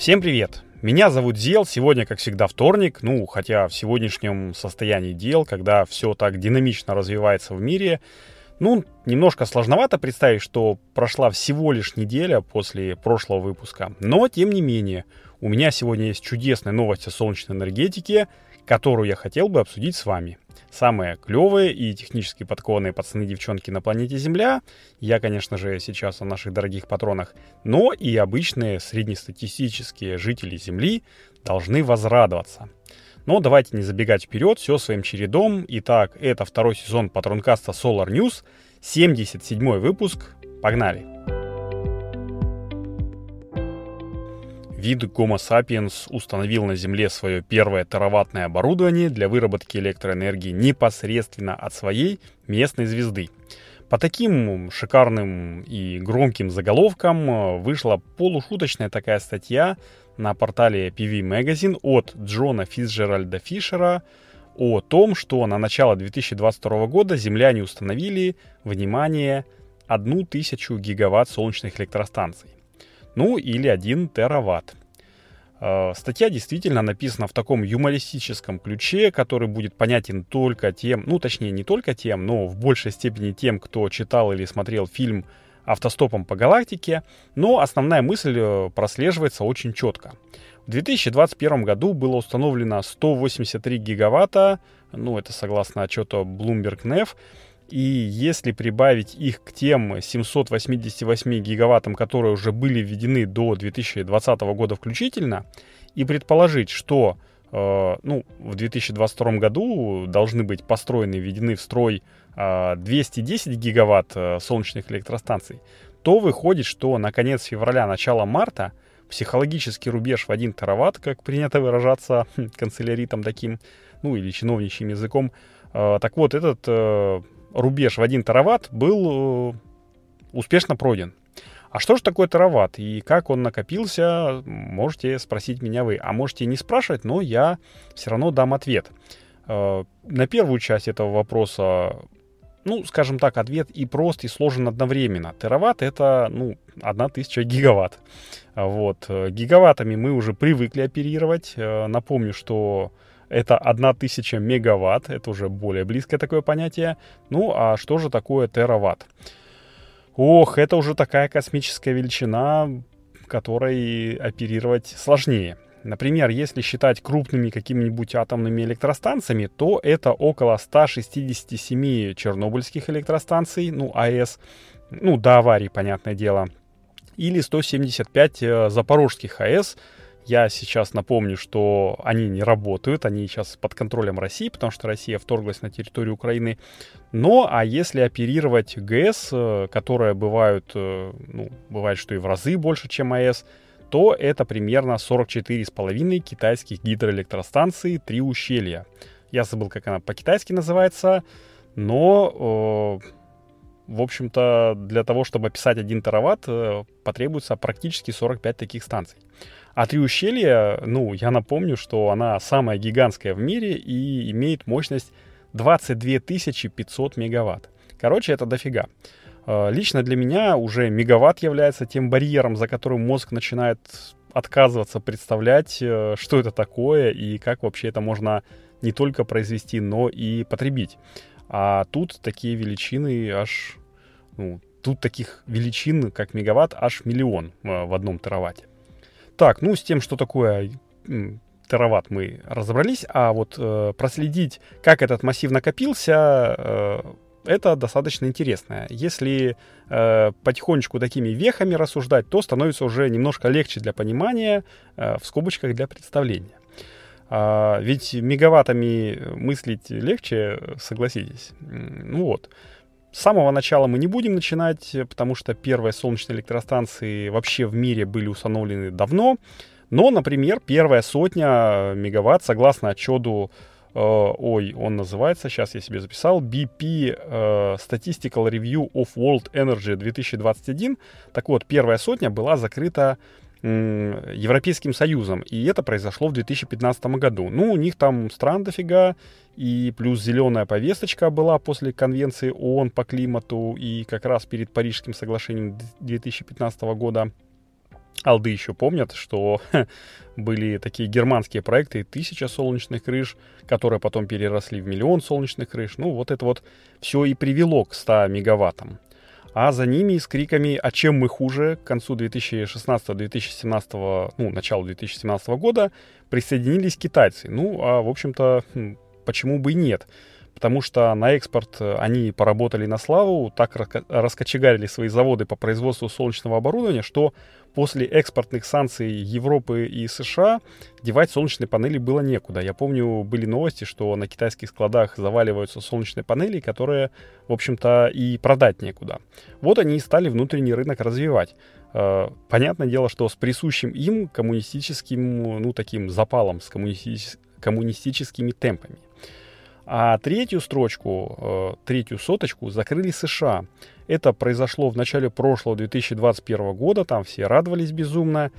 Всем привет! Меня зовут Зел, сегодня, как всегда, вторник, ну, хотя в сегодняшнем состоянии дел, когда все так динамично развивается в мире, ну, немножко сложновато представить, что прошла всего лишь неделя после прошлого выпуска, но, тем не менее, у меня сегодня есть чудесная новость о солнечной энергетике, которую я хотел бы обсудить с вами. Самые клевые и технически подкованные пацаны и девчонки на планете Земля, я, конечно же, сейчас о наших дорогих патронах, но и обычные среднестатистические жители Земли должны возрадоваться. Но давайте не забегать вперед, все своим чередом. Итак, это второй сезон патронкаста Solar News, 77 выпуск. Погнали! Вид Homo sapiens установил на Земле свое первое тераваттное оборудование для выработки электроэнергии непосредственно от своей местной звезды. По таким шикарным и громким заголовкам э, вышла полушуточная такая статья на портале PV Magazine от Джона Фицджеральда Фишера о том, что на начало 2022 года земляне установили, внимание, одну тысячу гигаватт солнечных электростанций ну или 1 тераватт. Э, статья действительно написана в таком юмористическом ключе, который будет понятен только тем, ну точнее не только тем, но в большей степени тем, кто читал или смотрел фильм «Автостопом по галактике», но основная мысль э, прослеживается очень четко. В 2021 году было установлено 183 гигаватта, ну это согласно отчету Bloomberg NEF, и если прибавить их к тем 788 гигаваттам, которые уже были введены до 2020 года включительно, и предположить, что э, ну, в 2022 году должны быть построены, введены в строй э, 210 гигаватт э, солнечных электростанций, то выходит, что на конец февраля, начало марта психологический рубеж в 1 тераватт, как принято выражаться канцеляритом таким, ну или чиновничьим языком, э, так вот, этот э, рубеж в 1 тераватт был э, успешно пройден. А что же такое тераватт и как он накопился, можете спросить меня вы. А можете не спрашивать, но я все равно дам ответ. Э, на первую часть этого вопроса, ну, скажем так, ответ и прост, и сложен одновременно. Тераватт — это, ну, 1000 гигаватт. Вот. Гигаваттами мы уже привыкли оперировать. Э, напомню, что это 1000 мегаватт, это уже более близкое такое понятие. Ну, а что же такое тераватт? Ох, это уже такая космическая величина, которой оперировать сложнее. Например, если считать крупными какими-нибудь атомными электростанциями, то это около 167 чернобыльских электростанций, ну, АЭС, ну, до аварии, понятное дело, или 175 э, запорожских АЭС, я сейчас напомню, что они не работают, они сейчас под контролем России, потому что Россия вторглась на территорию Украины. Но, а если оперировать ГЭС, э, которые бывают, э, ну, бывает, что и в разы больше, чем АЭС, то это примерно 44,5 китайских гидроэлектростанций «Три ущелья». Я забыл, как она по-китайски называется, но, э, в общем-то, для того, чтобы описать 1 тераватт, э, потребуется практически 45 таких станций. А три ущелья, ну, я напомню, что она самая гигантская в мире и имеет мощность 22 500 мегаватт. Короче, это дофига. А, лично для меня уже мегаватт является тем барьером, за которым мозг начинает отказываться представлять, э, что это такое и как вообще это можно не только произвести, но и потребить. А тут такие величины аж, ну, тут таких величин, как мегаватт, аж миллион э, в одном тераватте. Так, ну с тем, что такое тераватт, мы разобрались, а вот э, проследить, как этот массив накопился, э, это достаточно интересно. Если э, потихонечку такими вехами рассуждать, то становится уже немножко легче для понимания, э, в скобочках для представления. А, ведь мегаваттами мыслить легче, согласитесь. Ну вот. С самого начала мы не будем начинать, потому что первые солнечные электростанции вообще в мире были установлены давно. Но, например, первая сотня мегаватт, согласно отчету, э, ой, он называется, сейчас я себе записал, BP э, Statistical Review of World Energy 2021. Так вот, первая сотня была закрыта Европейским Союзом. И это произошло в 2015 году. Ну, у них там стран дофига, и плюс зеленая повесточка была после конвенции ООН по климату и как раз перед Парижским соглашением 2015 года. Алды еще помнят, что были такие германские проекты, тысяча солнечных крыш, которые потом переросли в миллион солнечных крыш. Ну, вот это вот все и привело к 100 мегаваттам. А за ними с криками «А чем мы хуже?» к концу 2016-2017, ну, начала 2017 года присоединились китайцы. Ну, а, в общем-то, хм, почему бы и нет? Потому что на экспорт э, они поработали на славу, так раскочегарили свои заводы по производству солнечного оборудования, что после экспортных санкций Европы и США девать солнечные панели было некуда. Я помню, были новости, что на китайских складах заваливаются солнечные панели, которые, в общем-то, и продать некуда. Вот они и стали внутренний рынок развивать. Э, понятное дело, что с присущим им коммунистическим, ну, таким запалом, с коммунисти- коммунистическими темпами. А третью строчку, э, третью соточку закрыли США. Это произошло в начале прошлого 2021 года, там все радовались безумно.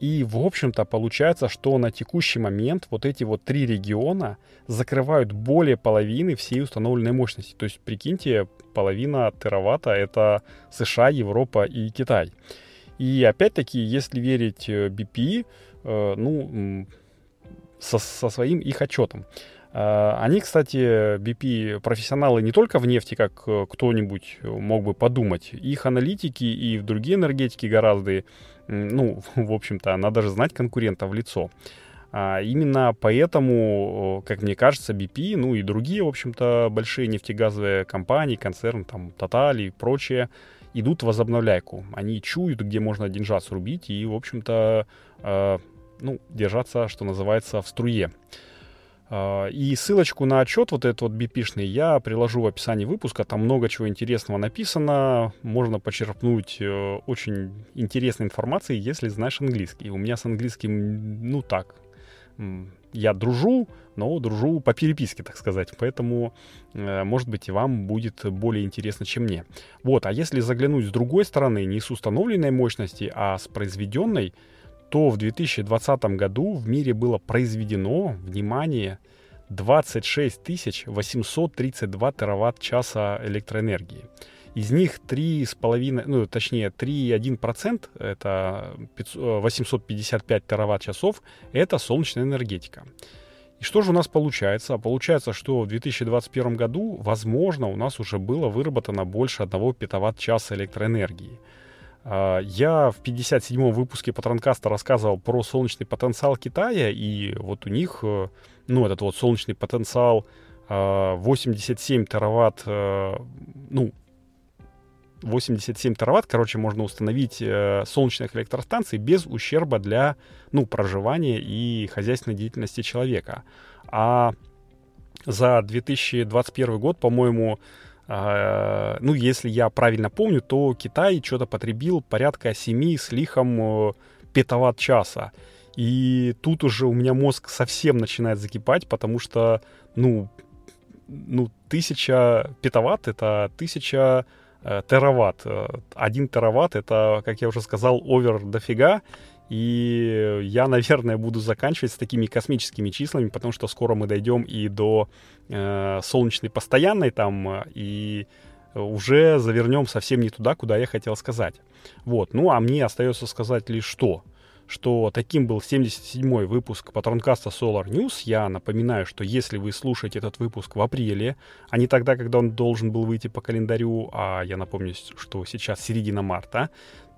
И, в общем-то, получается, что на текущий момент вот эти вот три региона закрывают более половины всей установленной мощности. То есть, прикиньте, половина тераватта — это США, Европа и Китай. И опять-таки, если верить BP, э, ну, со, со своим их отчетом, они, кстати, BP профессионалы не только в нефти, как э, кто-нибудь мог бы подумать. Их аналитики и в другие энергетики гораздо, ну, в общем-то, надо же знать конкурента в лицо. А именно поэтому, как мне кажется, BP, ну и другие, в общем-то, большие нефтегазовые компании, концерны, там, Total и прочее, идут в возобновляйку. Они чуют, где можно деньжат срубить и, в общем-то, э, ну, держаться, что называется, в струе. А, и ссылочку на отчет вот этот вот bp я приложу в описании выпуска. Там много чего интересного написано. Можно почерпнуть э, очень интересной информации, если знаешь английский. У меня с английским, ну так, я дружу, но дружу по переписке, так сказать. Поэтому, э, может быть, и вам будет более интересно, чем мне. Вот, а если заглянуть с другой стороны, не с установленной мощности, а с произведенной, то в 2020 году в мире было произведено, внимание, 26 832 тераватт-часа электроэнергии. Из них 3,5, ну, точнее, 3,1%, это 855 тераватт-часов, это солнечная энергетика. И что же у нас получается? Получается, что в 2021 году, возможно, у нас уже было выработано больше 1 петаватт-часа электроэнергии. А, я в 57-м выпуске Патронкаста рассказывал про солнечный потенциал Китая, и вот у них, э, ну, этот вот солнечный потенциал 87 а, тераватт, э, ну, 87 тераватт, короче, можно установить э, солнечных электростанций без ущерба для, ну, проживания и хозяйственной деятельности человека. А за 2021 год, по-моему, ну, если я правильно помню, то Китай что-то потребил порядка 7 с лихом э, петаватт-часа. И тут уже у меня мозг совсем начинает закипать, потому что, ну, ну, тысяча петаватт — это тысяча э, тераватт. Один тераватт — это, как я уже сказал, овер дофига. И я, наверное, буду заканчивать с такими космическими числами, потому что скоро мы дойдем и до э, солнечной постоянной там, и уже завернем совсем не туда, куда я хотел сказать. Вот. Ну, а мне остается сказать лишь что — что таким был 77-й выпуск Патронкаста Solar News. Я напоминаю, что если вы слушаете этот выпуск в апреле, а не тогда, когда он должен был выйти по календарю, а я напомню, что сейчас середина марта,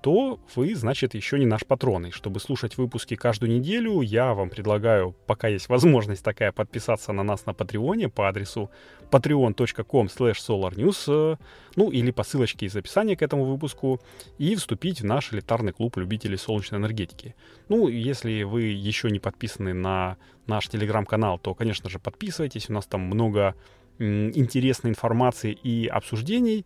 то вы, значит, еще не наш патрон. И чтобы слушать выпуски каждую неделю, я вам предлагаю, пока есть возможность такая, подписаться на нас на Патреоне по адресу patreon.com solarnews, ну или по ссылочке из описания к этому выпуску, и вступить в наш элитарный клуб любителей солнечной энергетики. Ну, если вы еще не подписаны на наш телеграм-канал, то, конечно же, подписывайтесь. У нас там много интересной информации и обсуждений.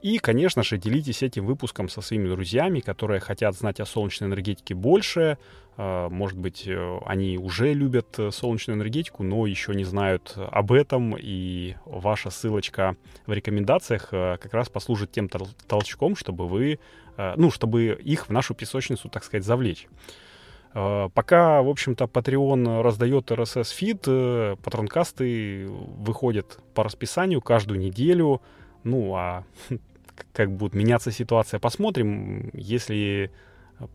И, конечно же, делитесь этим выпуском со своими друзьями, которые хотят знать о солнечной энергетике больше. А, может быть, э, они уже любят э, солнечную энергетику, но еще не знают об этом. И ваша ссылочка в рекомендациях э, как раз послужит тем толчком, чтобы вы, ну, чтобы их в нашу песочницу, так сказать, завлечь. Пока, в общем-то, Patreon раздает RSS-фид, патронкасты выходят по расписанию каждую неделю. Ну, а как будет меняться ситуация, посмотрим. Если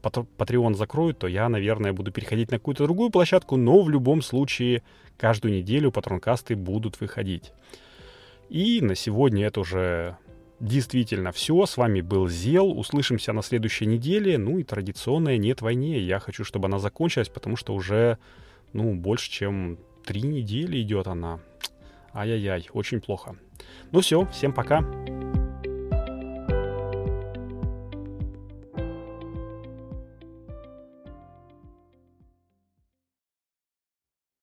Patreon закроют, то я, наверное, буду переходить на какую-то другую площадку, но в любом случае каждую неделю патронкасты будут выходить. И на сегодня это уже действительно все. С вами был Зел. Услышимся на следующей неделе. Ну и традиционная «Нет войне». Я хочу, чтобы она закончилась, потому что уже, ну, больше, чем три недели идет она. Ай-яй-яй, очень плохо. Ну все, всем пока.